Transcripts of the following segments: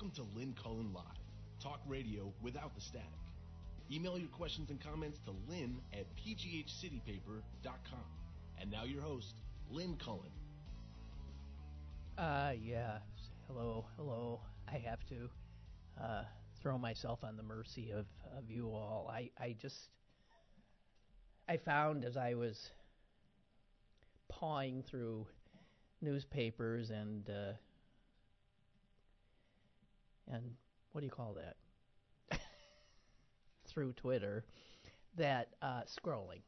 Welcome to Lynn Cullen Live, talk radio without the static. Email your questions and comments to lynn at pghcitypaper.com. And now your host, Lynn Cullen. Uh, yeah. Hello, hello. I have to uh, throw myself on the mercy of, of you all. I, I just, I found as I was pawing through newspapers and, uh, and what do you call that? through Twitter, that uh, scrolling.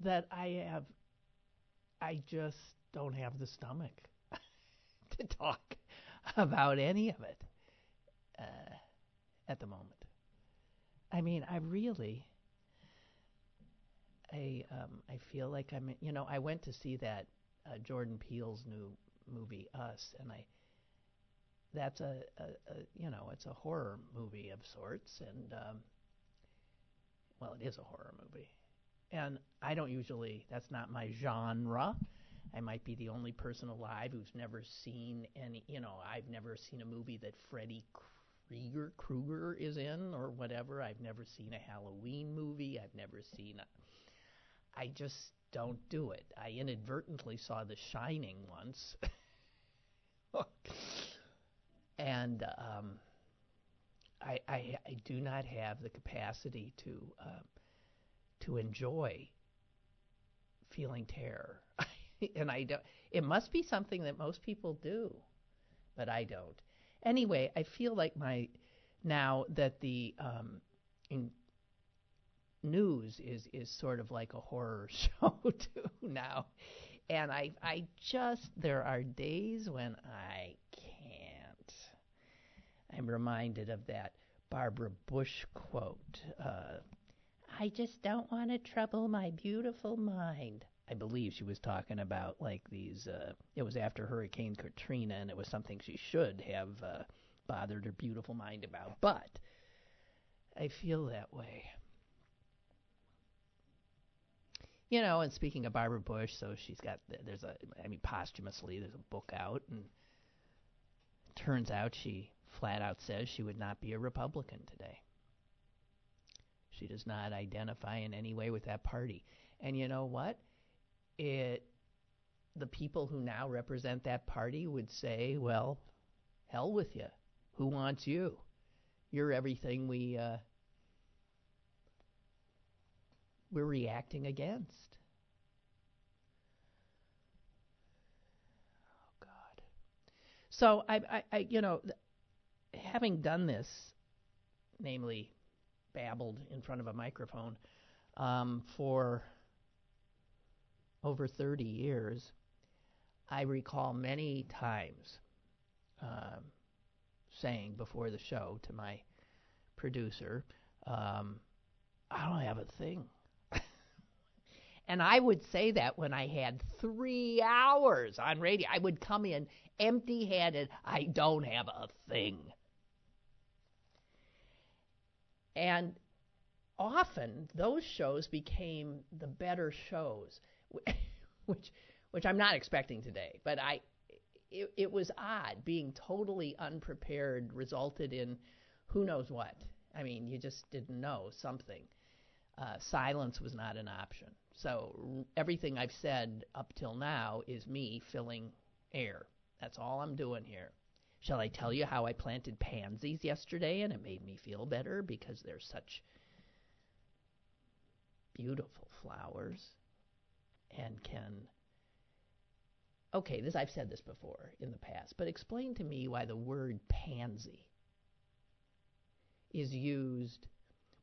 That I have, I just don't have the stomach to talk about any of it uh, at the moment. I mean, I really, I um, I feel like I'm, you know, I went to see that uh, Jordan Peele's new movie Us, and I, that's a, a, a you know, it's a horror movie of sorts, and um, well, it is a horror movie, and I don't usually, that's not my genre. I might be the only person alive who's never seen any, you know, I've never seen a movie that Freddy Krieger Krueger is in or whatever. I've never seen a Halloween movie. I've never seen a I just don't do it. I inadvertently saw The Shining once. and um I, I I do not have the capacity to uh, to enjoy feeling terror. and I don't. It must be something that most people do, but I don't. Anyway, I feel like my now that the um, news is is sort of like a horror show too now, and I I just there are days when I can't. I'm reminded of that Barbara Bush quote. Uh, I just don't want to trouble my beautiful mind. I believe she was talking about like these. Uh, it was after Hurricane Katrina, and it was something she should have uh, bothered her beautiful mind about. But I feel that way. You know, and speaking of Barbara Bush, so she's got there's a I mean posthumously there's a book out, and turns out she flat out says she would not be a Republican today. She does not identify in any way with that party. And you know what? it the people who now represent that party would say, well, hell with you. Who wants you? You're everything we uh, we're reacting against. Oh God. So I, I, I you know, having done this, namely, babbled in front of a microphone um, for over 30 years, I recall many times um, saying before the show to my producer, um, I don't have a thing. And I would say that when I had three hours on radio. I would come in empty handed. I don't have a thing. And often those shows became the better shows which which I'm not expecting today. But I it, it was odd being totally unprepared resulted in who knows what. I mean, you just didn't know something. Uh, silence was not an option. So everything I've said up till now is me filling air. That's all I'm doing here. Shall I tell you how I planted pansies yesterday and it made me feel better because they're such beautiful flowers? and can okay this i've said this before in the past but explain to me why the word pansy is used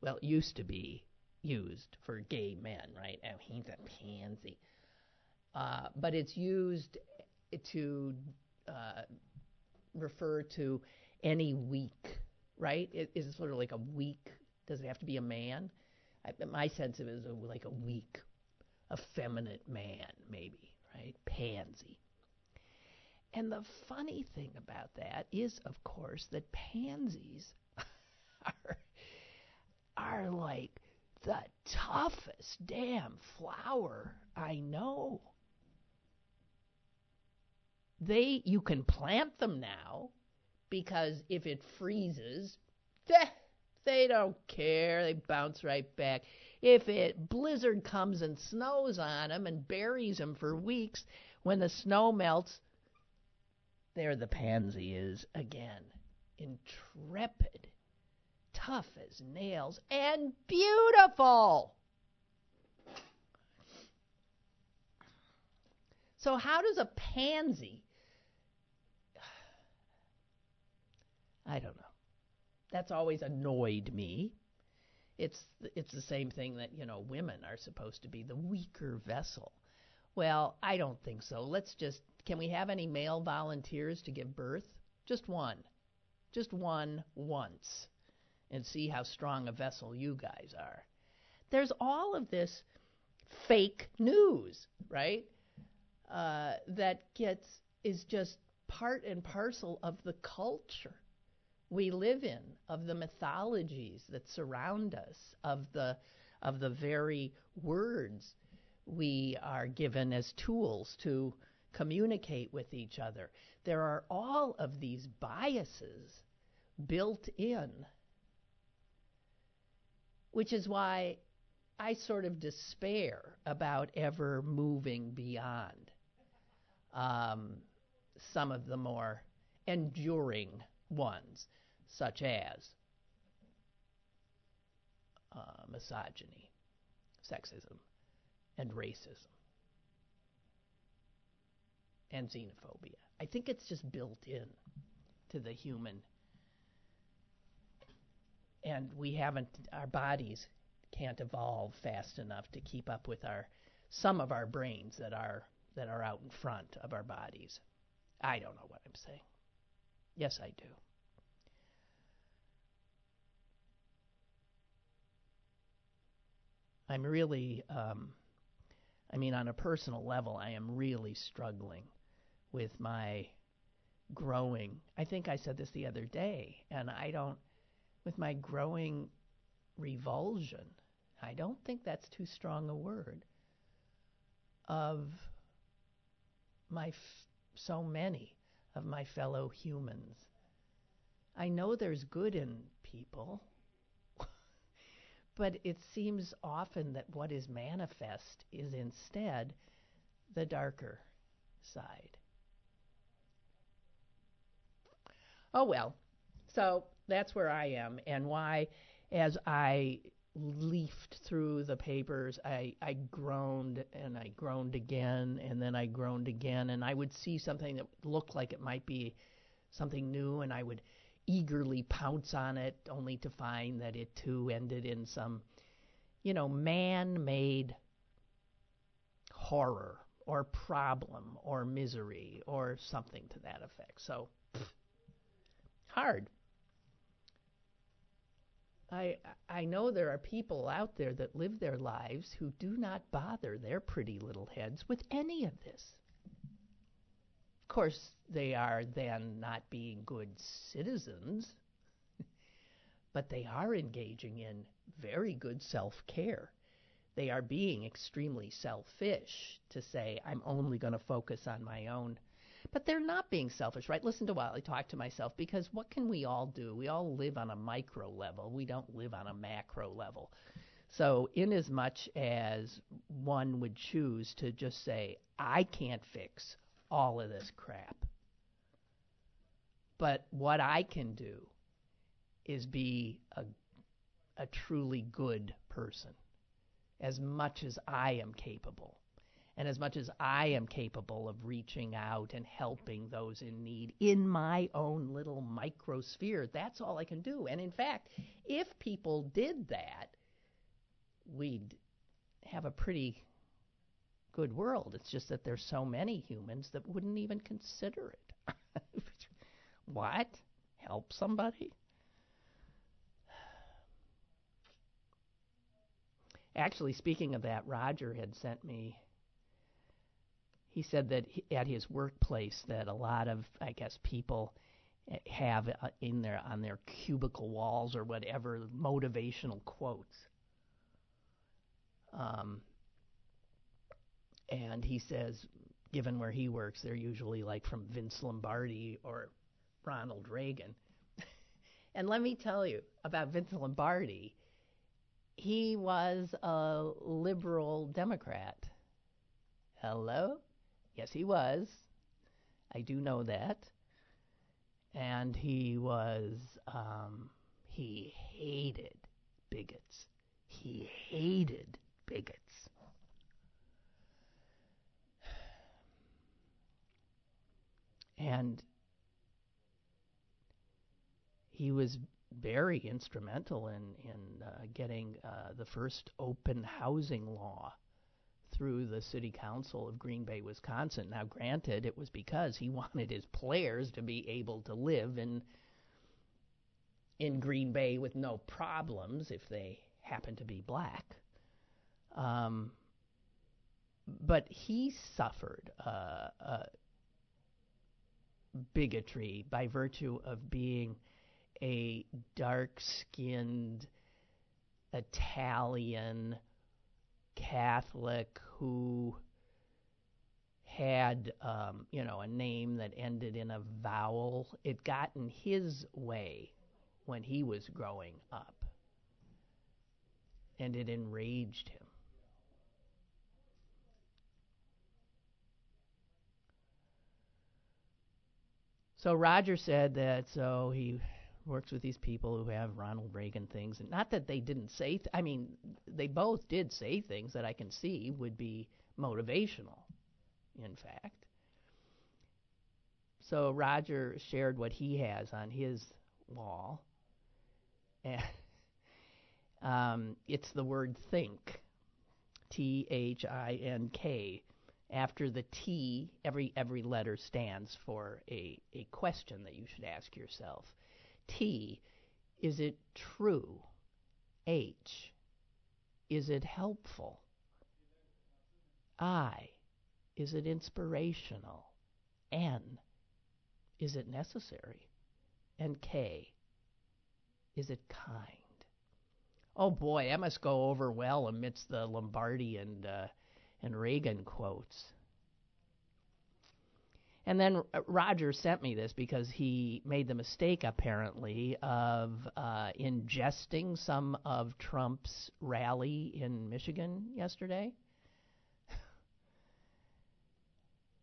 well it used to be used for gay men right oh he's a pansy uh, but it's used to uh, refer to any weak right it is sort of like a weak does it have to be a man I, my sense of it is a, like a weak effeminate man, maybe, right? Pansy. And the funny thing about that is, of course, that pansies are, are like the toughest damn flower I know. they you can plant them now because if it freezes, they don't care. They bounce right back. If it blizzard comes and snows on them and buries them for weeks, when the snow melts, there the pansy is again, intrepid, tough as nails, and beautiful. So, how does a pansy? I don't know. That's always annoyed me. It's it's the same thing that you know women are supposed to be the weaker vessel. Well, I don't think so. Let's just can we have any male volunteers to give birth? Just one. Just one once and see how strong a vessel you guys are. There's all of this fake news, right? Uh, that gets is just part and parcel of the culture we live in, of the mythologies that surround us, of the of the very words we are given as tools to communicate with each other. There are all of these biases built in, which is why I sort of despair about ever moving beyond um, some of the more enduring ones, such as uh, misogyny, sexism, and racism, and xenophobia. I think it's just built in to the human. And we haven't, our bodies can't evolve fast enough to keep up with our some of our brains that are that are out in front of our bodies. I don't know what I'm saying. Yes, I do. I'm really, um, I mean, on a personal level, I am really struggling with my growing. I think I said this the other day, and I don't, with my growing revulsion, I don't think that's too strong a word, of my f- so many of my fellow humans. I know there's good in people, but it seems often that what is manifest is instead the darker side. Oh well, so that's where I am, and why, as I leafed through the papers, I, I groaned and I groaned again and then I groaned again and I would see something that looked like it might be something new and I would eagerly pounce on it only to find that it too ended in some, you know, man made horror or problem or misery or something to that effect. So, hard. I I know there are people out there that live their lives who do not bother their pretty little heads with any of this. Of course, they are then not being good citizens, but they are engaging in very good self-care. They are being extremely selfish to say, I'm only going to focus on my own but they're not being selfish, right? Listen to while I talk to myself because what can we all do? We all live on a micro level. We don't live on a macro level. So, in as much as one would choose to just say, I can't fix all of this crap, but what I can do is be a, a truly good person as much as I am capable. And as much as I am capable of reaching out and helping those in need in my own little microsphere, that's all I can do. And in fact, if people did that, we'd have a pretty good world. It's just that there's so many humans that wouldn't even consider it. what? Help somebody? Actually, speaking of that, Roger had sent me he said that at his workplace that a lot of I guess people eh, have uh, in their on their cubicle walls or whatever motivational quotes. Um, and he says given where he works, they're usually like from Vince Lombardi or Ronald Reagan. and let me tell you about Vince Lombardi. He was a liberal Democrat. Hello? Yes, he was. I do know that. And he was, um, he hated bigots. He hated bigots. And he was very instrumental in in uh, getting uh, the first open housing law through the city council of Green Bay, Wisconsin. Now, granted, it was because he wanted his players to be able to live in in Green Bay with no problems if they happen to be black. Um, but he suffered uh, uh, bigotry by virtue of being a dark skinned Italian Catholic who had, um, you know, a name that ended in a vowel. It got in his way when he was growing up. And it enraged him. So Roger said that so he works with these people who have Ronald Reagan things, and not that they didn't say. Th- I mean, they both did say things that I can see would be motivational. In fact, so Roger shared what he has on his wall, and um, it's the word think, T H I N K. After the T, every every letter stands for a, a question that you should ask yourself. T, is it true? H, is it helpful? I, is it inspirational? N, is it necessary? And K, is it kind? Oh boy, that must go over well amidst the Lombardi and uh, and Reagan quotes. And then uh, Roger sent me this because he made the mistake, apparently, of uh, ingesting some of Trump's rally in Michigan yesterday.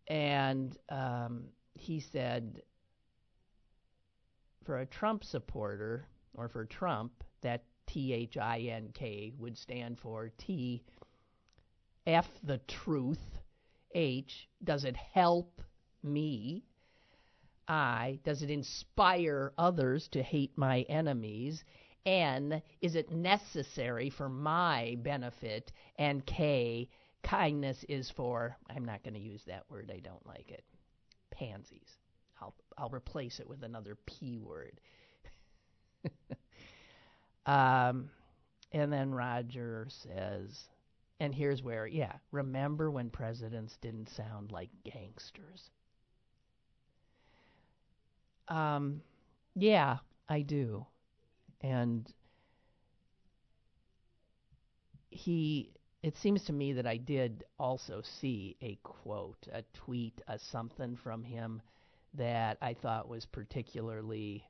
and um, he said, for a Trump supporter, or for Trump, that T H I N K would stand for T F the truth. H, does it help me? I, does it inspire others to hate my enemies? N, is it necessary for my benefit? And K, kindness is for, I'm not going to use that word, I don't like it, pansies. I'll, I'll replace it with another P word. um, and then Roger says, and here's where, yeah, remember when presidents didn't sound like gangsters? Um, yeah, I do. And he, it seems to me that I did also see a quote, a tweet, a something from him that I thought was particularly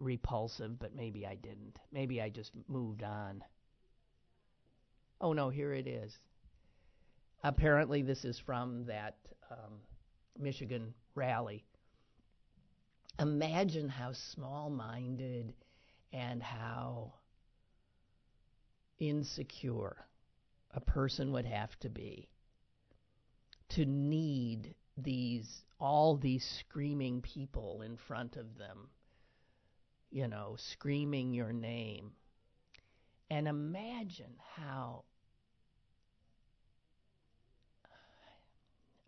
repulsive, but maybe I didn't. Maybe I just moved on. Oh no, here it is. Apparently, this is from that um, Michigan rally. Imagine how small minded and how insecure a person would have to be to need these all these screaming people in front of them you know screaming your name. And imagine how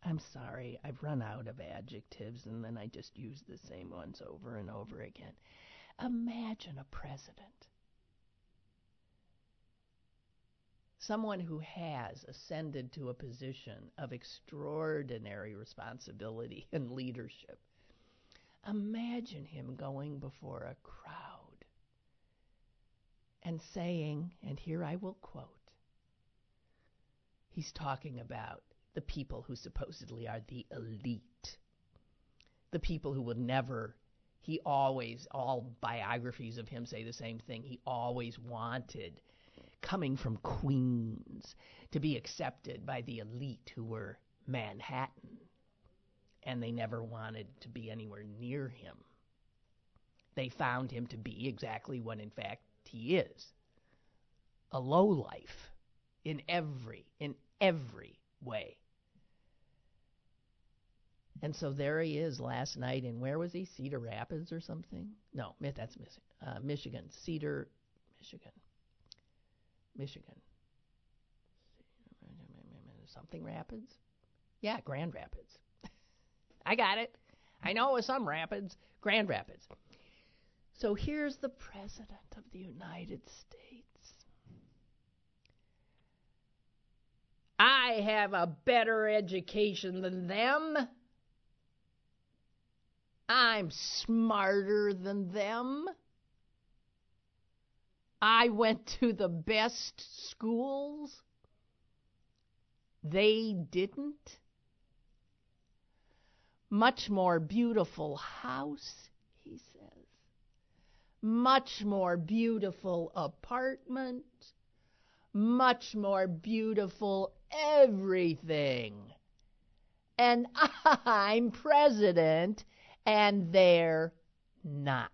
I'm sorry, I've run out of adjectives and then I just use the same ones over and over again. Imagine a president. Someone who has ascended to a position of extraordinary responsibility and leadership. Imagine him going before a crowd and saying, and here I will quote, he's talking about the people who supposedly are the elite, the people who will never. He always, all biographies of him say the same thing. He always wanted, coming from Queens, to be accepted by the elite who were Manhattan. And they never wanted to be anywhere near him. They found him to be exactly what, in fact, he is a low life in every in every way. And so there he is last night in where was he? Cedar Rapids or something? No, that's uh, Michigan. Cedar, Michigan. Michigan. Something Rapids? Yeah, Grand Rapids. I got it. I know it was some Rapids. Grand Rapids. So here's the President of the United States. I have a better education than them. I'm smarter than them. I went to the best schools. They didn't. Much more beautiful house, he says. Much more beautiful apartment. Much more beautiful everything. And I'm president, and they're not.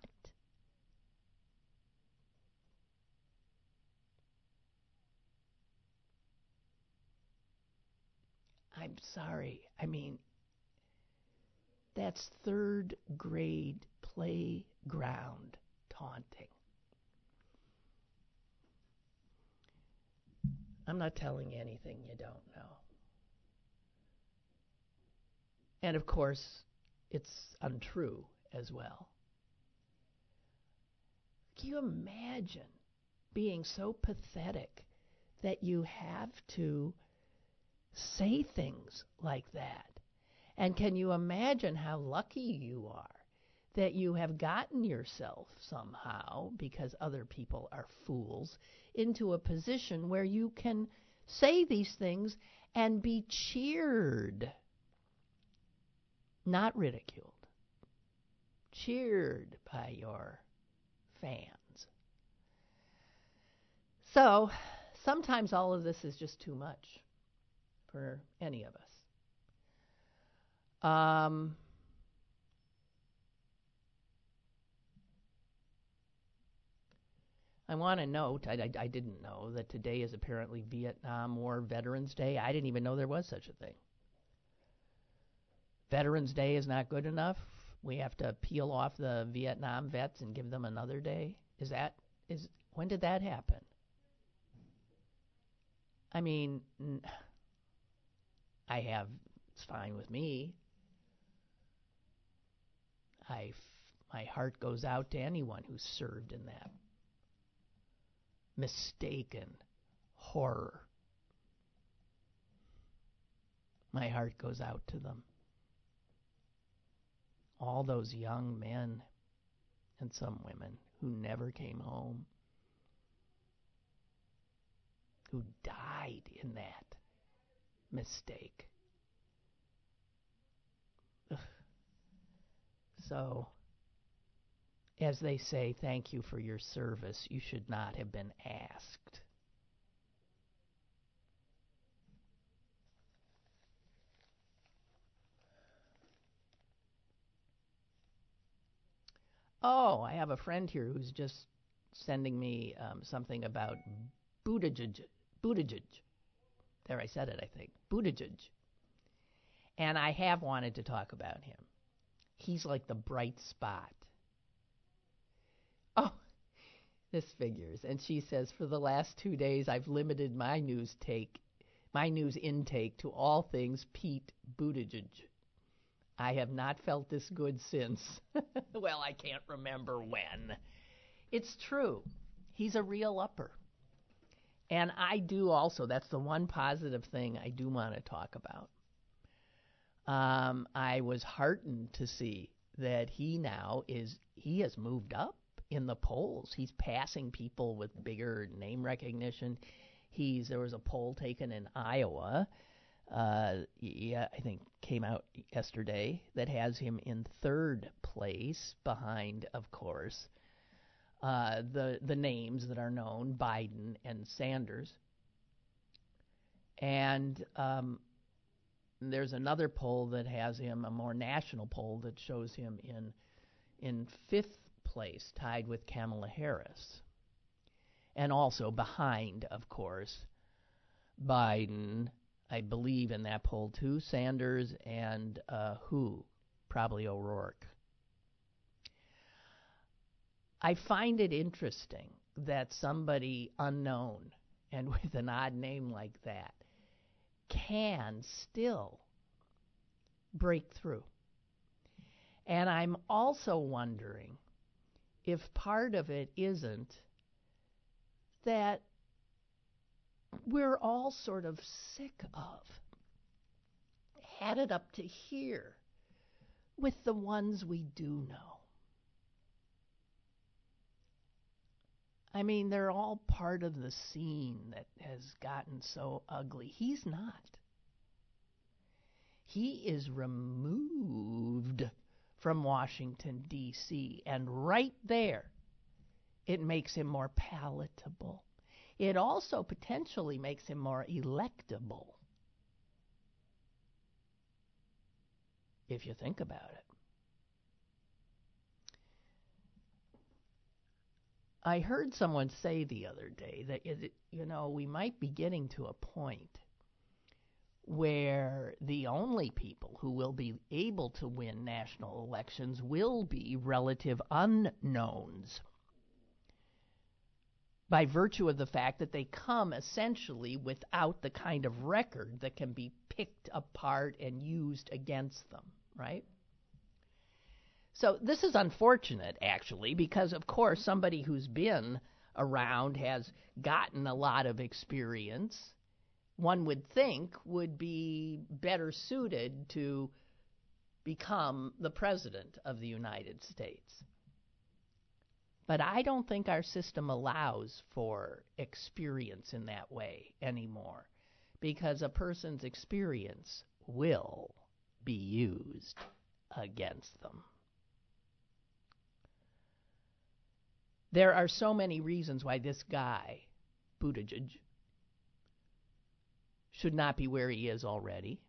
I'm sorry. I mean, that's third grade playground taunting. I'm not telling you anything you don't know. And of course, it's untrue as well. Can you imagine being so pathetic that you have to say things like that? And can you imagine how lucky you are that you have gotten yourself somehow, because other people are fools, into a position where you can say these things and be cheered, not ridiculed, cheered by your fans. So sometimes all of this is just too much for any of us. Um, I want to note, I, I, I, didn't know that today is apparently Vietnam War Veterans Day. I didn't even know there was such a thing. Veterans Day is not good enough. We have to peel off the Vietnam vets and give them another day. Is that is when did that happen? I mean, I have it's fine with me. I my heart goes out to anyone who served in that mistaken horror. My heart goes out to them. All those young men and some women who never came home, who died in that mistake. Ugh. So, as they say, thank you for your service, you should not have been asked. Oh, I have a friend here who's just sending me um, something about Buttigieg. Buttigieg. There, I said it, I think. Buttigieg. And I have wanted to talk about him. He's like the bright spot Oh, this figures. And she says, for the last two days, I've limited my news take, my news intake to all things Pete Buttigieg. I have not felt this good since. well, I can't remember when. It's true. He's a real upper. And I do also, that's the one positive thing I do want to talk about. Um, I was heartened to see that he now is, he has moved up in the polls. He's passing people with bigger name recognition. He's there was a poll taken in Iowa uh, yeah, I think came out yesterday that has him in third place behind, of course, uh, the the names that are known, Biden and Sanders. And um, there's another poll that has him, a more national poll that shows him in in fifth place, tied with Kamala Harris, and also behind, of course, Biden. I believe in that poll too, Sanders and uh, who? Probably O'Rourke. I find it interesting that somebody unknown and with an odd name like that can still break through. And I'm also wondering if part of it isn't that we're all sort of sick of, had it up to here with the ones we do know. I mean, they're all part of the scene that has gotten so ugly. He's not. He is removed from Washington, D.C., and right there, it makes him more palatable. It also potentially makes him more electable. If you think about it. I heard someone say the other day that you know we might be getting to a point where the only people who will be able to win national elections will be relative unknowns by virtue of the fact that they come essentially without the kind of record that can be picked apart and used against them, right? So this is unfortunate, actually, because of course somebody who's been around has gotten a lot of experience. One would think would be better suited to become the president of the United States. But I don't think our system allows for experience in that way anymore because a person's experience will be used against them. There are so many reasons why this guy, Buttigieg, should not be where he is already.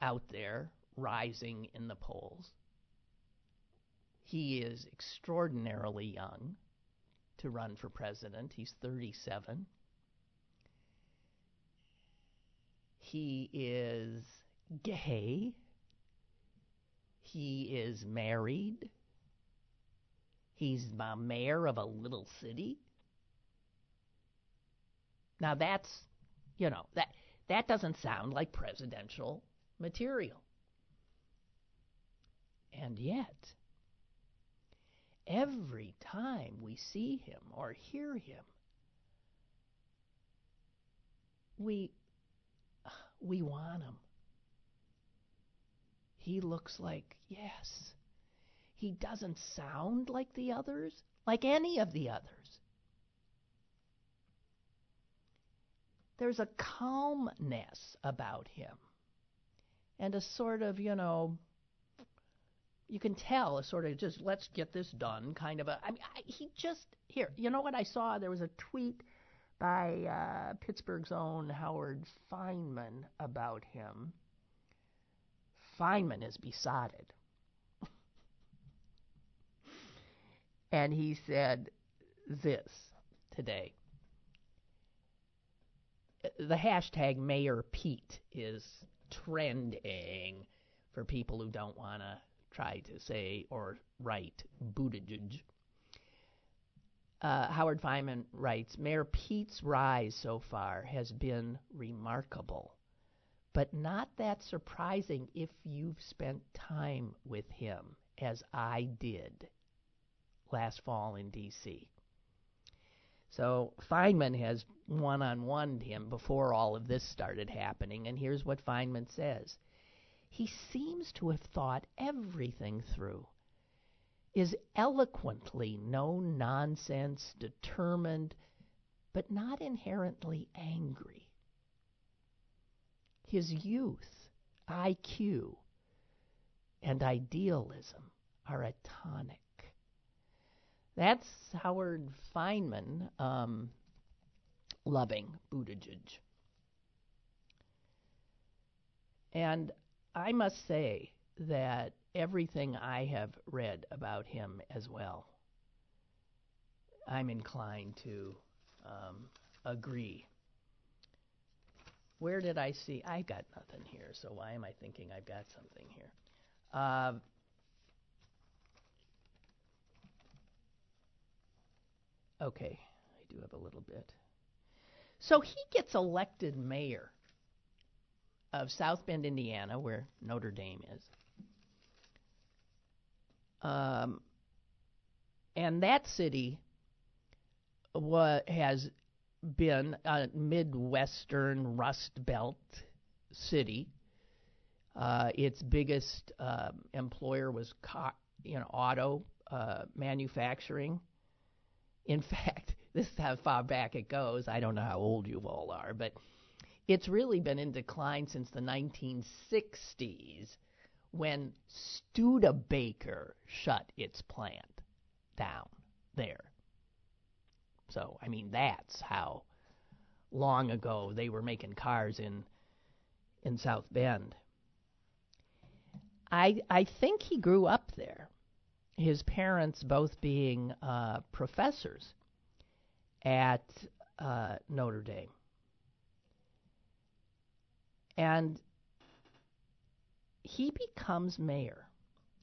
Out there, rising in the polls. He is extraordinarily young to run for president. He's 37. He is gay. He is married. He's the mayor of a little city. Now that's, you know, that that doesn't sound like presidential material. And yet, every time we see him or hear him, we we want him. He looks like, yes, he doesn't sound like the others, like any of the others. There's a calmness about him and a sort of, you know, you can tell a sort of just let's get this done kind of a. I mean, I, he just here. You know what I saw? There was a tweet by uh, Pittsburgh's own Howard Fineman about him. Fineman is besotted. And he said this today. The hashtag Mayor Pete is trending for people who don't want to try to say or write Buttigieg. Uh, Howard Fineman writes Mayor Pete's rise so far has been remarkable, but not that surprising if you've spent time with him, as I did last fall in D.C. So Fineman has one on one him before all of this started happening, and here's what Fineman says. He seems to have thought everything through, is eloquently no nonsense, determined, but not inherently angry. his youth, IQ, and idealism are a tonic. That's Howard Fineman um, loving Buttigieg. And I must say that everything I have read about him as well, I'm inclined to um, agree. Where did I see? I got nothing here, so why am I thinking I've got something here? Uh, okay, I do have a little bit. So he gets elected mayor of South Bend, Indiana, where Notre Dame is. Um, and that city wa- has been a Midwestern Rust Belt city. Uh, its biggest uh, employer was car, you know, auto uh, manufacturing. In fact, this is how far back it goes. I don't know how old you all are, but it's really been in decline since the 1960s when Studebaker shut its plant down there. So, I mean, that's how long ago they were making cars in in South Bend. I I think he grew up there. His parents both being uh, professors at uh, Notre Dame. And he becomes mayor.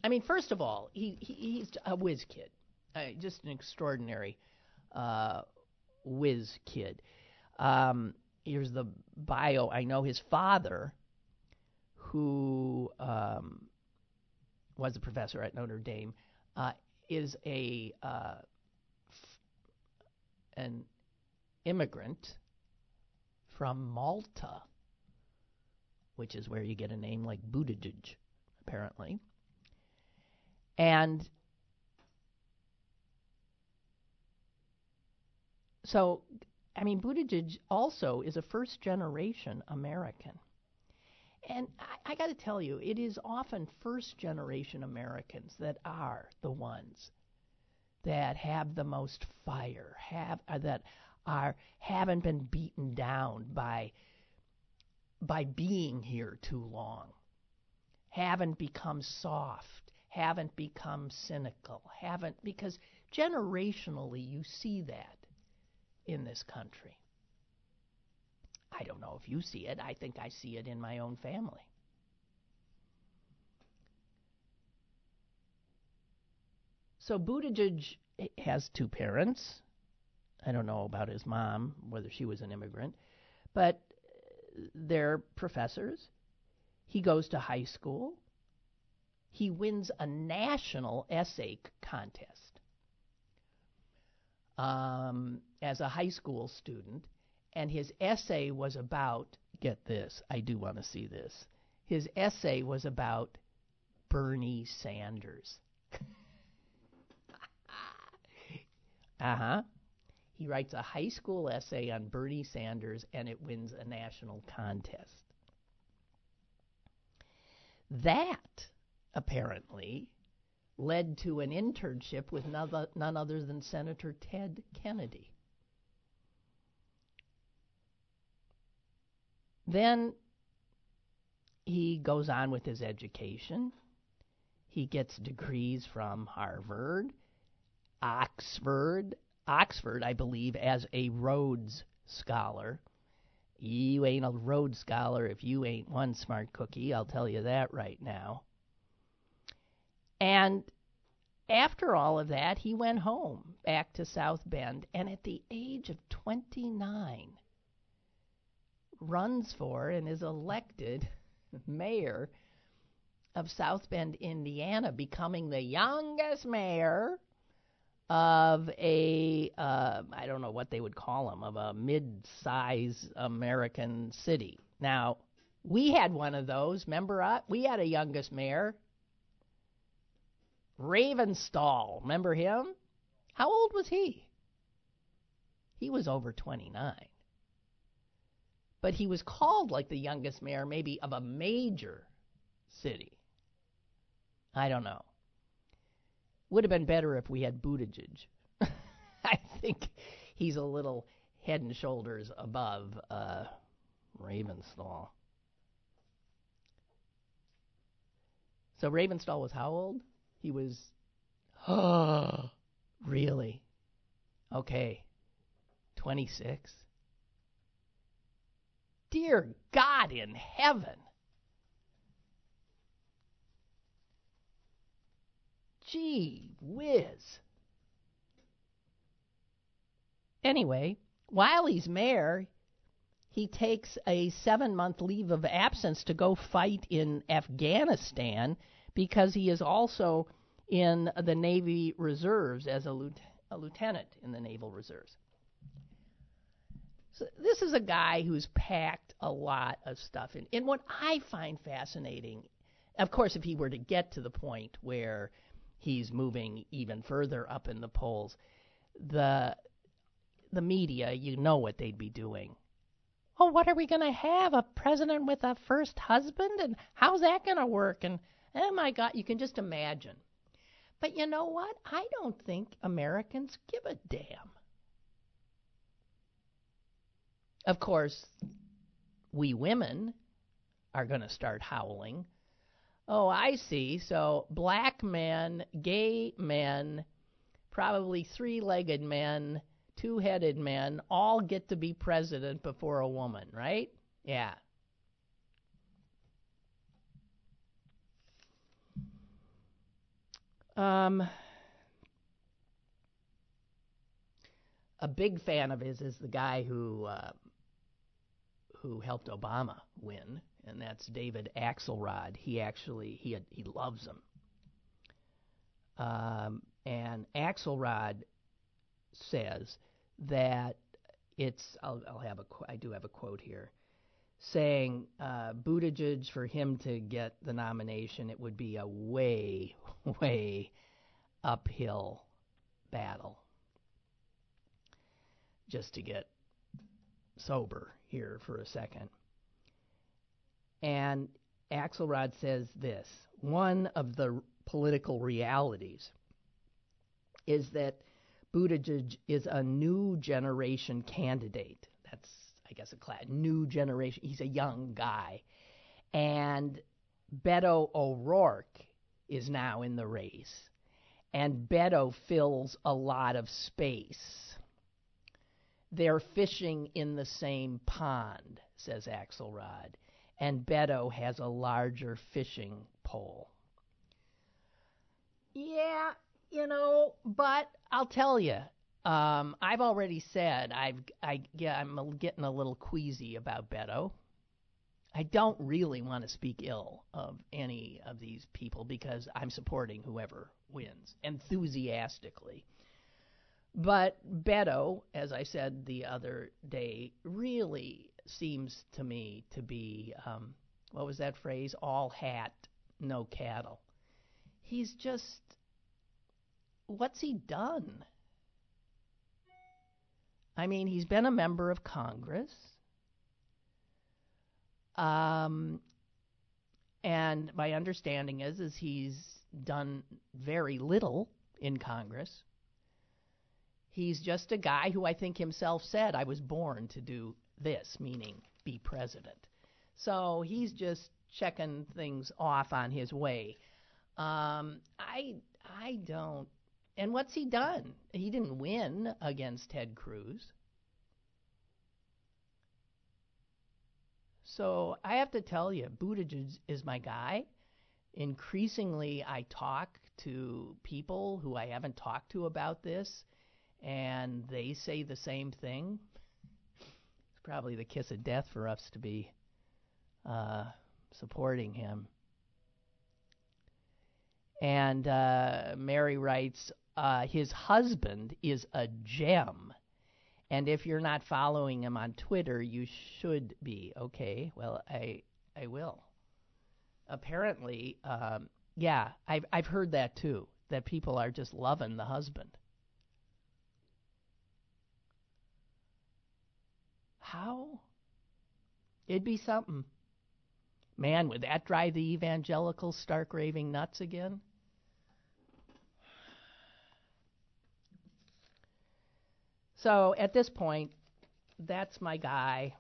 I mean, first of all, he, he he's a whiz kid, uh, just an extraordinary uh, whiz kid. Um, here's the bio. I know his father, who um, was a professor at Notre Dame, uh, is a uh, f- an immigrant from Malta which is where you get a name like Buttigieg, apparently. And so, I mean, Buttigieg also is a first generation American. And I, I got to tell you, it is often first generation Americans that are the ones that have the most fire, have uh, that are haven't been beaten down by by being here too long, haven't become soft, haven't become cynical, haven't, because generationally you see that in this country. I don't know if you see it. I think I see it in my own family. So Buttigieg has two parents. I don't know about his mom, whether she was an immigrant, but they're professors. He goes to high school. He wins a national essay contest um, as a high school student, and his essay was about get this, I do want to see this. His essay was about Bernie Sanders. uh huh. He writes a high school essay on Bernie Sanders and it wins a national contest. That, apparently, led to an internship with none other than Senator Ted Kennedy. Then he goes on with his education. He gets degrees from Harvard, Oxford, Oxford, I believe, as a Rhodes Scholar. You ain't a Rhodes Scholar if you ain't one smart cookie, I'll tell you that right now. And after all of that, he went home back to South Bend, and at the age of 29, runs for and is elected mayor of South Bend, Indiana, becoming the youngest mayor of a uh, I don't know what they would call them of a mid-size American city. Now, we had one of those. Remember, uh, we had a youngest mayor, Ravenstahl. Remember him? How old was he? He was over 29. but he was called like the youngest mayor, maybe of a major city. I don't know. Would have been better if we had Buttigieg. I think he's a little head and shoulders above uh, Ravenstahl. So Ravenstahl was how old? He was. Oh, really? Okay. 26. Dear God in heaven. Gee whiz. Anyway, while he's mayor, he takes a seven month leave of absence to go fight in Afghanistan because he is also in the Navy Reserves as a, lieutenant, a lieutenant in the Naval Reserves. So this is a guy who's packed a lot of stuff in. And what I find fascinating, of course, if he were to get to the point where he's moving even further up in the polls, the the media, you know what they'd be doing. Oh, what are we going to have? A president with a first husband? And how's that going to work? And oh my God, you can just imagine. But you know what? I don't think Americans give a damn. Of course, we women are going to start howling. Oh, I see. So black men, gay men, probably three legged men, two headed men all get to be president before a woman, right? Yeah. Um, a big fan of his is the guy who uh, who helped Obama win, and that's David Axelrod. He actually he had, he loves him. Um, and Axelrod says that it's I'll, I'll have a I do have a quote here saying uh, Buttigieg for him to get the nomination it would be a way way uphill battle just to get sober here for a second. And Axelrod says this one of the political realities is that Buttigieg is a new generation candidate. That's, I guess, a class, new generation. He's a young guy. And Beto O'Rourke is now in the race. And Beto fills a lot of space they're fishing in the same pond, says Axelrod, and Beto has a larger fishing pole. Yeah, you know, but I'll tell you, um, I've already said I've I yeah I'm getting a little queasy about Beto. I don't really want to speak ill of any of these people because I'm supporting whoever wins enthusiastically. But Beto, as I said the other day, really seems to me to be um, what was that phrase? All hat, no cattle. He's just what's he done? I mean, he's been a member of Congress. Um, and my understanding is is he's done very little in Congress. He's just a guy who I think himself said, I was born to do this, meaning be president. So he's just checking things off on his way. Um, I I don't. And what's he done? He didn't win against Ted Cruz. So I have to tell you, Buttigieg is my guy. Increasingly, I talk to people who I haven't talked to about this and they say the same thing, probably the kiss of death for us to be uh, supporting him. And uh, Mary writes, uh, his husband is a gem. And if you're not following him on Twitter, you should be. Okay, well, I I will. Apparently, um, yeah, I've I've heard that too. That people are just loving the husband. How It'd be something. Man, would that drive the evangelical stark raving nuts again? So at this point, that's my guy.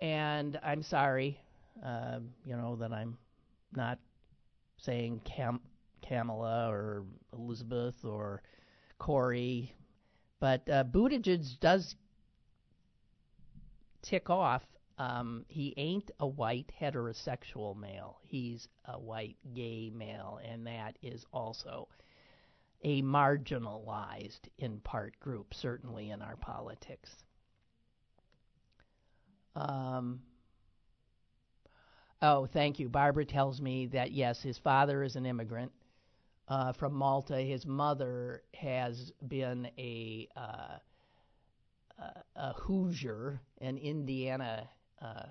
And I'm sorry, uh, you know, that I'm not saying Cam- Kamala or Elizabeth or Cory, but uh, Buttigieg does tick off. Um, he ain't a white heterosexual male. He's a white gay male, and that is also a marginalized in part group, certainly in our politics. Um, oh, thank you. Barbara tells me that yes, his father is an immigrant uh, from Malta. His mother has been a uh, a Hoosier, an Indiana uh,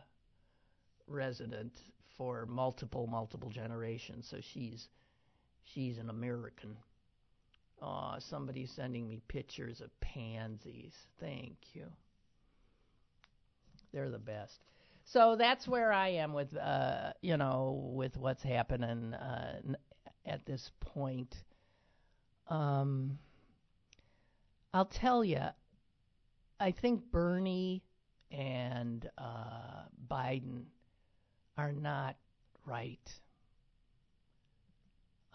resident for multiple multiple generations. So she's she's an American. Oh, somebody's sending me pictures of pansies. Thank you. They're the best. So that's where I am with, uh, you know, with what's happening uh, at this point. Um, I'll tell you, I think Bernie and uh, Biden are not right.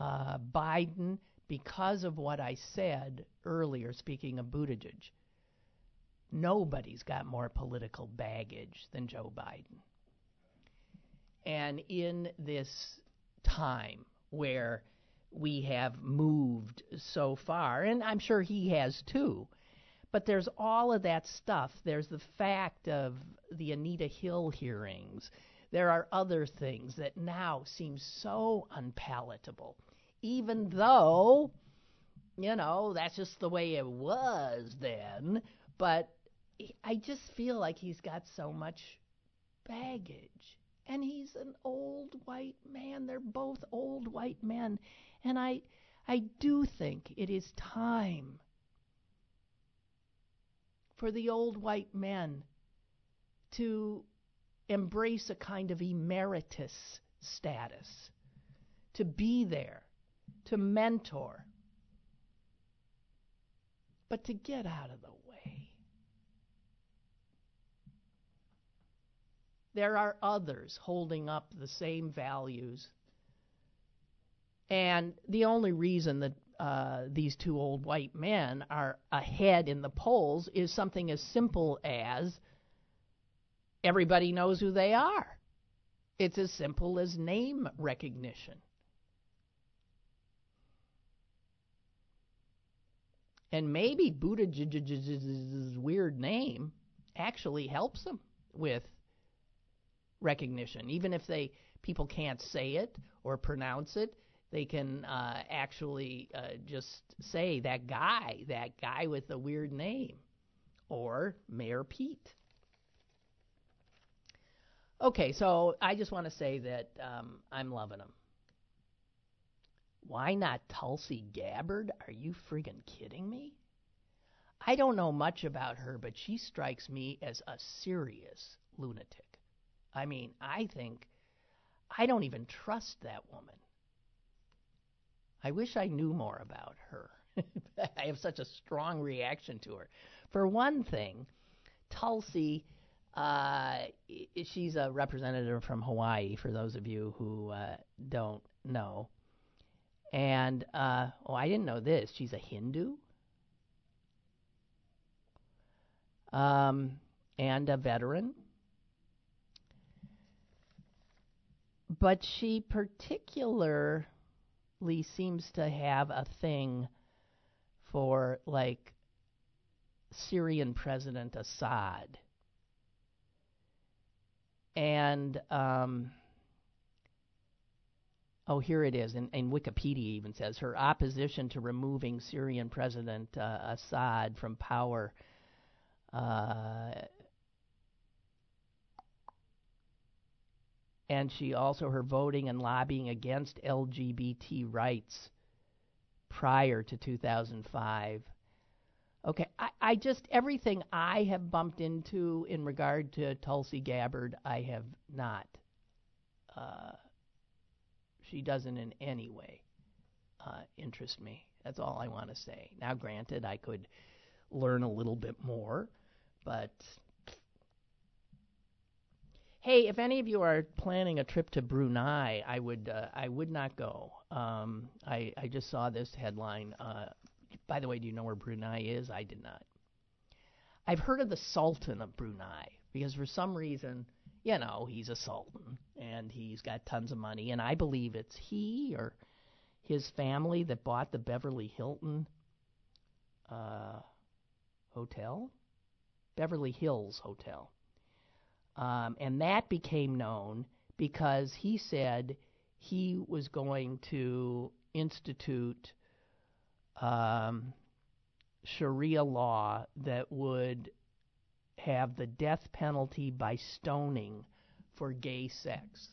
Uh, Biden because of what I said earlier, speaking of Buttigieg, nobody's got more political baggage than Joe Biden. And in this time where we have moved so far, and I'm sure he has too, but there's all of that stuff. There's the fact of the Anita Hill hearings. There are other things that now seem so unpalatable even though, you know, that's just the way it was then. But I just feel like he's got so much baggage. And he's an old white man. They're both old white men. And I I do think it is time for the old white men to embrace a kind of emeritus status, to be there, to mentor, but to get out of the way. There are others holding up the same values. And the only reason that uh, these two old white men are ahead in the polls is something as simple as everybody knows who they are. It's as simple as name recognition. And maybe Buttigieg's weird name actually helps them with recognition. Even if they people can't say it or pronounce it, they can uh, actually uh, just say that guy, that guy with the weird name, or Mayor Pete. Okay, so I just want to say that um, I'm loving them. Why not Tulsi Gabbard? Are you friggin' kidding me? I don't know much about her, but she strikes me as a serious lunatic. I mean, I think I don't even trust that woman. I wish I knew more about her. I have such a strong reaction to her. For one thing, Tulsi, uh, she's a representative from Hawaii, for those of you who uh, don't know. And uh, oh, I didn't know this. She's a Hindu. Um, and a veteran. But she particularly seems to have a thing for like Syrian President Assad. And um, Oh, here it is. And, and Wikipedia even says her opposition to removing Syrian President uh, Assad from power. Uh, and she also her voting and lobbying against LGBT rights prior to 2005. Okay, I, I just everything I have bumped into in regard to Tulsi Gabbard, I have not. Uh, she doesn't in any way uh, interest me. That's all I want to say. Now, granted, I could learn a little bit more, but hey, if any of you are planning a trip to Brunei, I would uh, I would not go. Um, I I just saw this headline. Uh, by the way, do you know where Brunei is? I did not. I've heard of the Sultan of Brunei because for some reason, you know, he's a sultan and he's got tons of money, and I believe it's he or his family that bought the Beverly Hilton uh, hotel, Beverly Hills Hotel. Um, and that became known because he said he was going to institute um, Sharia law that would have the death penalty by stoning for gay sex.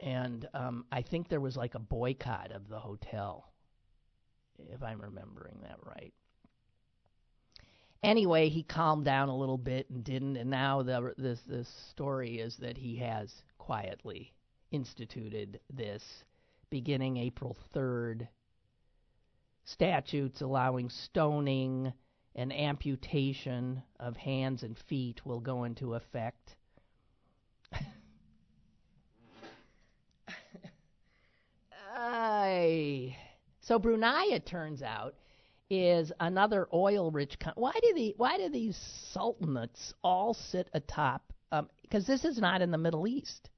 And um, I think there was like a boycott of the hotel, if I'm remembering that right. Anyway, he calmed down a little bit and didn't, and now the, this this story is that he has quietly instituted this beginning April 3rd. Statutes allowing stoning and amputation of hands and feet will go into effect. I, so Brunei, it turns out, is another oil-rich country. Why do the why do these sultanates all sit atop? Because um, this is not in the Middle East.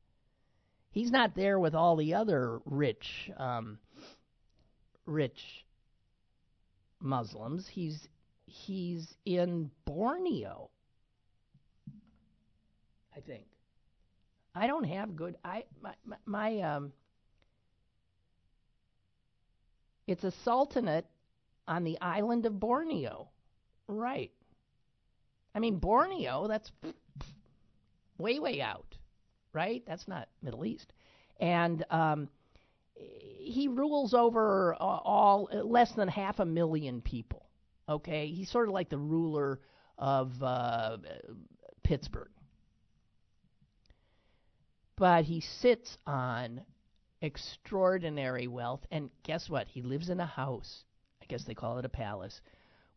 He's not there with all the other rich, um, rich Muslims. He's he's in Borneo. I think. I don't have good. I my my, my um. It's a sultanate on the island of Borneo. Right. I mean, Borneo, that's way, way out, right? That's not Middle East. And um, he rules over all less than half a million people. Okay, he's sort of like the ruler of uh, Pittsburgh, but he sits on extraordinary wealth. And guess what? He lives in a house I guess they call it a palace,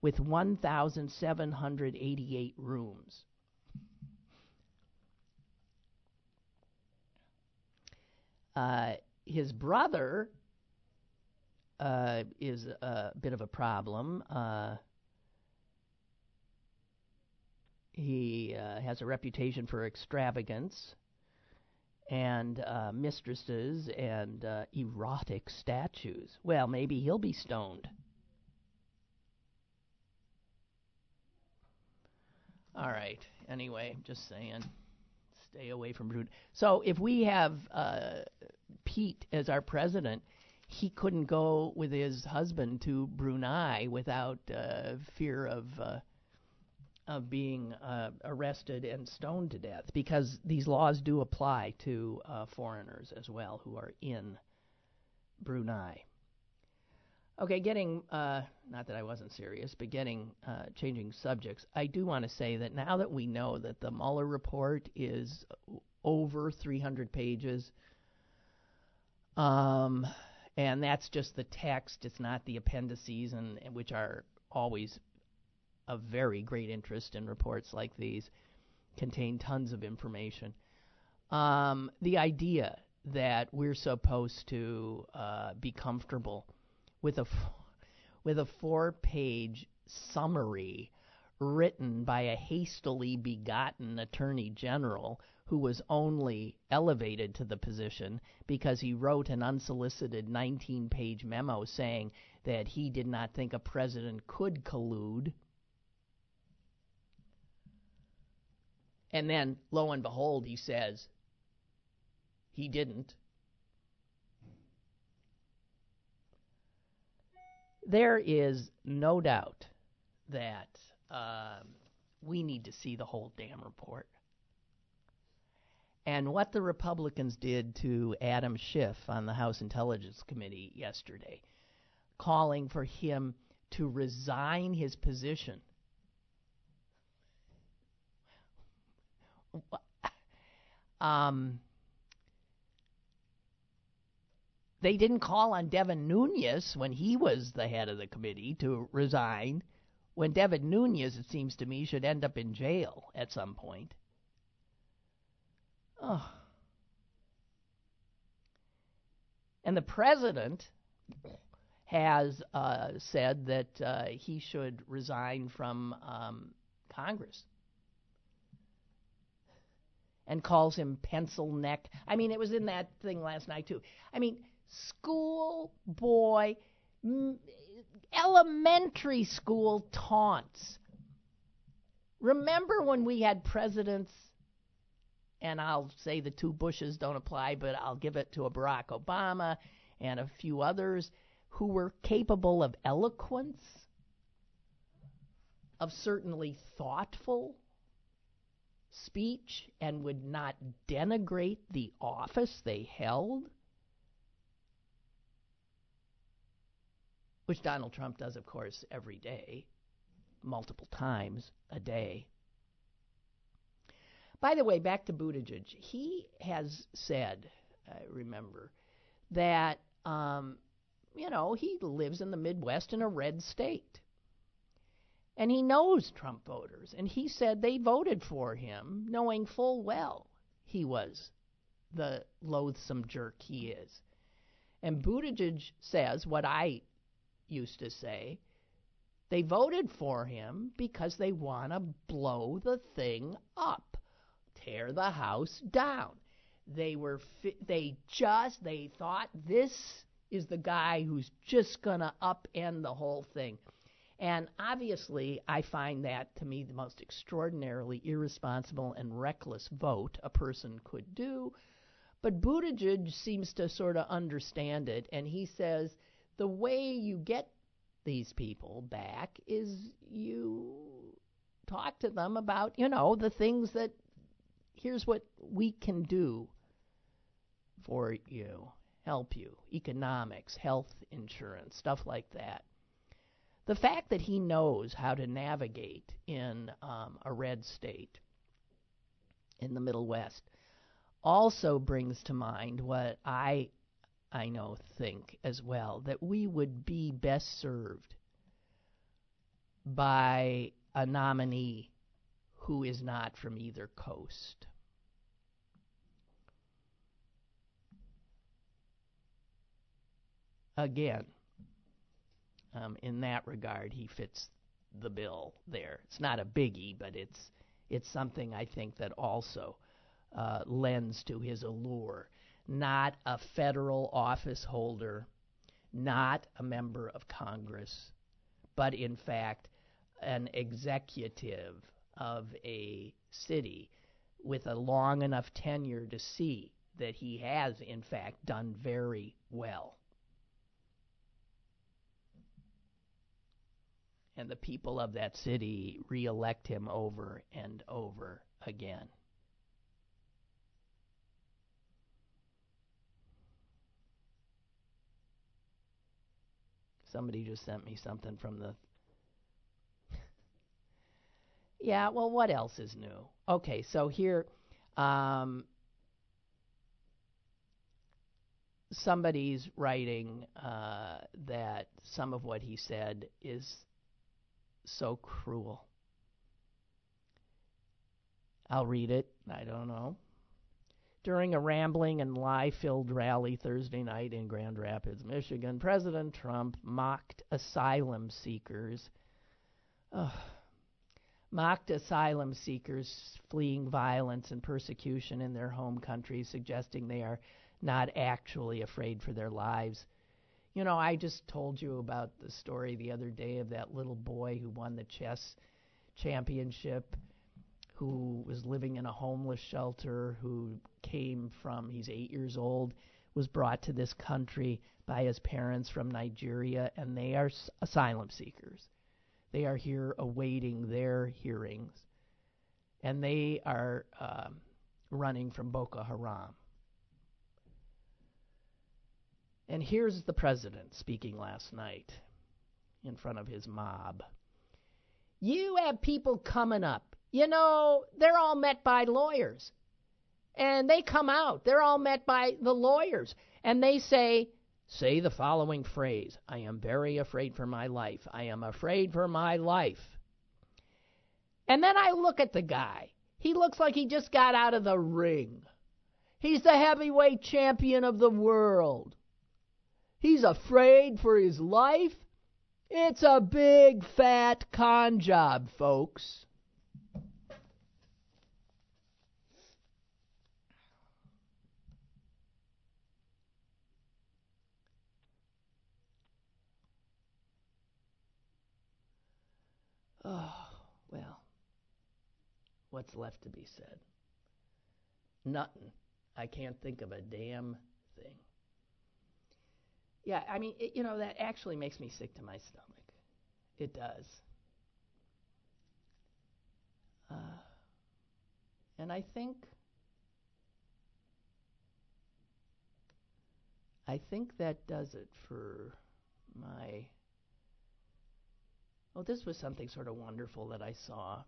with 1,788 rooms. Uh, his brother uh, is a bit of a problem. Uh, he uh, has a reputation for extravagance and uh, mistresses and uh, erotic statues. Well, maybe he'll be stoned. All right. Anyway, just saying, stay away from Brunei. So if we have uh, Pete as our president, he couldn't go with his husband to Brunei without uh, fear of uh, of being uh, arrested and stoned to death, because these laws do apply to uh, foreigners as well who are in Brunei. Okay, getting uh, not that I wasn't serious, but getting uh, changing subjects. I do want to say that now that we know that the Mueller report is over 300 pages, um, and that's just the text. It's not the appendices, and, which are always of very great interest in reports like these, contain tons of information. Um, the idea that we're supposed to uh, be comfortable with a with a four-page summary written by a hastily begotten attorney general who was only elevated to the position because he wrote an unsolicited 19 page memo saying that he did not think a president could collude. And then, lo and behold, he says he didn't. There is no doubt that um, we need to see the whole damn report. And what the Republicans did to Adam Schiff on the House Intelligence Committee yesterday calling for him to resign his position. Um, they didn't call on Devin Nunes when he was the head of the committee to resign. When Devin Nunes, it seems to me, should end up in jail at some point. Oh. And the president has uh, said that uh, he should resign from um, Congress and calls him pencil neck. I mean, it was in that thing last night, too. I mean, school boy, m- elementary school taunts. Remember when we had presidents, and I'll say the two Bushes don't apply, but I'll give it to a Barack Obama and a few others who were capable of eloquence, of certainly thoughtful speech, and would not denigrate the office they held? Which Donald Trump does, of course, every day, multiple times a day. By the way, back to Buttigieg. He has said, I remember, that, um, you know, he lives in the Midwest in a red state. And he knows Trump voters. And he said they voted for him knowing full well he was the loathsome jerk he is. And Buttigieg says what I used to say. They voted for him because they want to blow the thing up, tear the house down. They were they just they thought this is the guy who's just going to upend the whole thing. And obviously, I find that to me the most extraordinarily irresponsible and reckless vote a person could do. But Buttigieg seems to sort of understand it, and he says the way you get these people back is you talk to them about, you know, the things that here's what we can do for you, help you, economics, health insurance, stuff like that. The fact that he knows how to navigate in um, a red state in the Middle West also brings to mind what I I know, think as well that we would be best served by a nominee who is not from either coast. Again, um, in that regard, he fits the bill there. It's not a biggie, but it's it's something I think that also uh, lends to his allure not a federal office holder, not a member of Congress, but in fact an executive of a city with a long enough tenure to see that he has, in fact, done very well. And the people of that city reelect him over and over again. Somebody just sent me something from the. yeah, well, what else is new? Okay, so here, um, somebody's writing uh, that some of what he said is so cruel. I'll read it. I don't know during a rambling and lie filled rally Thursday night in Grand Rapids, Michigan, President Trump mocked asylum seekers. Mocked asylum seekers fleeing violence and persecution in their home countries, suggesting they are not actually afraid for their lives. You know, I just told you about the story the other day of that little boy who won the chess championship who was living in a homeless shelter, who came from, he's eight years old, was brought to this country by his parents from Nigeria, and they are s- asylum seekers. They are here awaiting their hearings, and they are um, running from Boko Haram. And here's the president speaking last night in front of his mob. You have people coming up. You know, they're all met by lawyers. And they come out. They're all met by the lawyers. And they say, say the following phrase I am very afraid for my life. I am afraid for my life. And then I look at the guy. He looks like he just got out of the ring. He's the heavyweight champion of the world. He's afraid for his life. It's a big fat con job, folks. Oh, well, what's left to be said? Nothing. I can't think of a damn thing. Yeah, I mean, it, you know, that actually makes me sick to my stomach. It does. Uh, and I think, I think that does it for my. Oh, this was something sort of wonderful that I saw.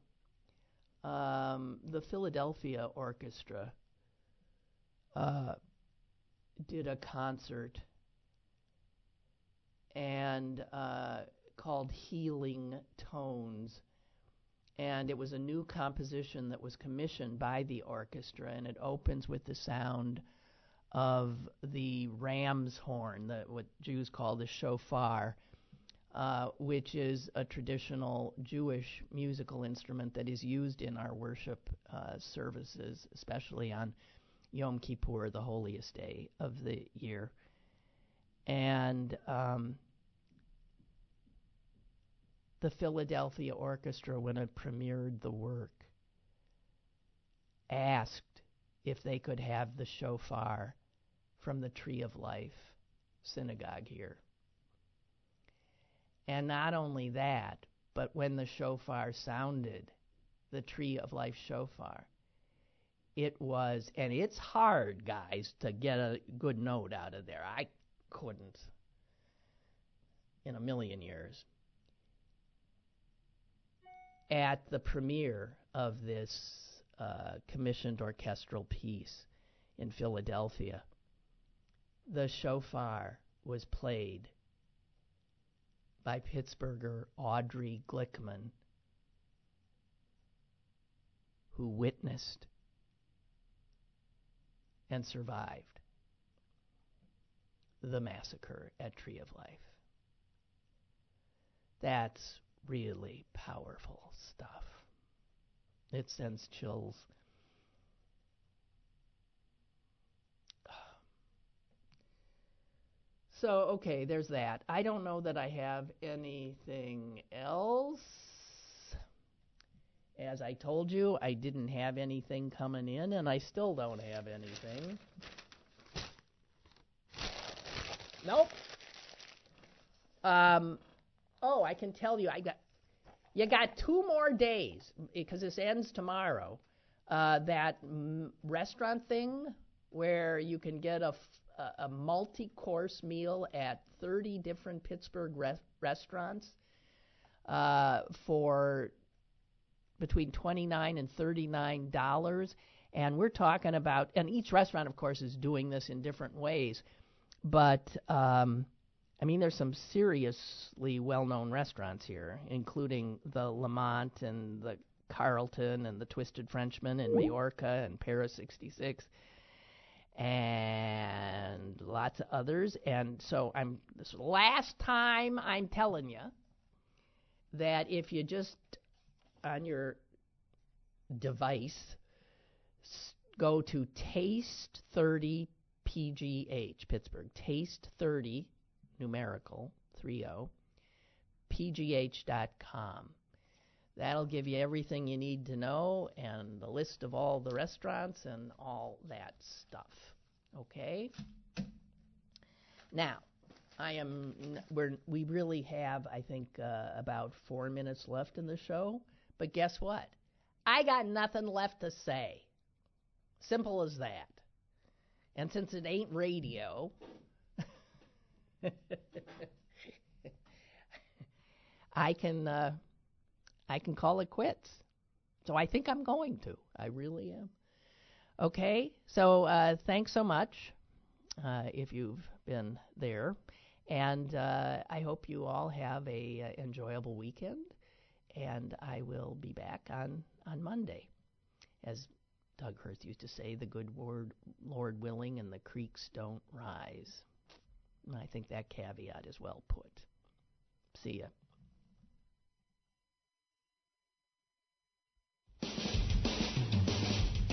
Um, the Philadelphia Orchestra uh, did a concert and uh, called Healing Tones. And it was a new composition that was commissioned by the orchestra, and it opens with the sound of the ram's horn, the, what Jews call the shofar, uh, which is a traditional Jewish musical instrument that is used in our worship uh, services, especially on Yom Kippur, the holiest day of the year. And um, the Philadelphia Orchestra, when it premiered the work, asked if they could have the shofar from the Tree of Life synagogue here. And not only that, but when the shofar sounded, the Tree of Life shofar, it was, and it's hard, guys, to get a good note out of there. I couldn't in a million years at the premiere of this uh, commissioned orchestral piece in Philadelphia, the shofar was played by Pittsburgher Audrey Glickman, who witnessed and survived the massacre at Tree of Life. That's really powerful stuff. It sends chills. So, okay, there's that. I don't know that I have anything else. As I told you, I didn't have anything coming in, and I still don't have anything. Nope. Um, oh, I can tell you, I got you got two more days because this ends tomorrow. Uh, that m- restaurant thing where you can get a, f- a multi-course meal at 30 different Pittsburgh re- restaurants uh, for between 29 and 39 dollars. And we're talking about and each restaurant of course is doing this in different ways. But um, I mean, there's some seriously well-known restaurants here, including the LeMont and the Carlton and the Twisted Frenchman in Majorca and Paris 66 and lots of others. And so I'm this last time I'm telling you that if you just on your device go to Taste 30 PGH Pittsburgh Taste 30 numerical 30 pgh.com. That'll give you everything you need to know and the list of all the restaurants and all that stuff. Okay? Now, I am we're we really have I think uh, about 4 minutes left in the show, but guess what? I got nothing left to say. Simple as that. And since it ain't radio, I can uh, I can call it quits. So I think I'm going to. I really am. Okay, so uh, thanks so much uh, if you've been there, and uh, I hope you all have a uh, enjoyable weekend. And I will be back on on Monday, as Doug Hurst used to say, "The good word, Lord willing, and the creeks don't rise." And I think that caveat is well put. See ya.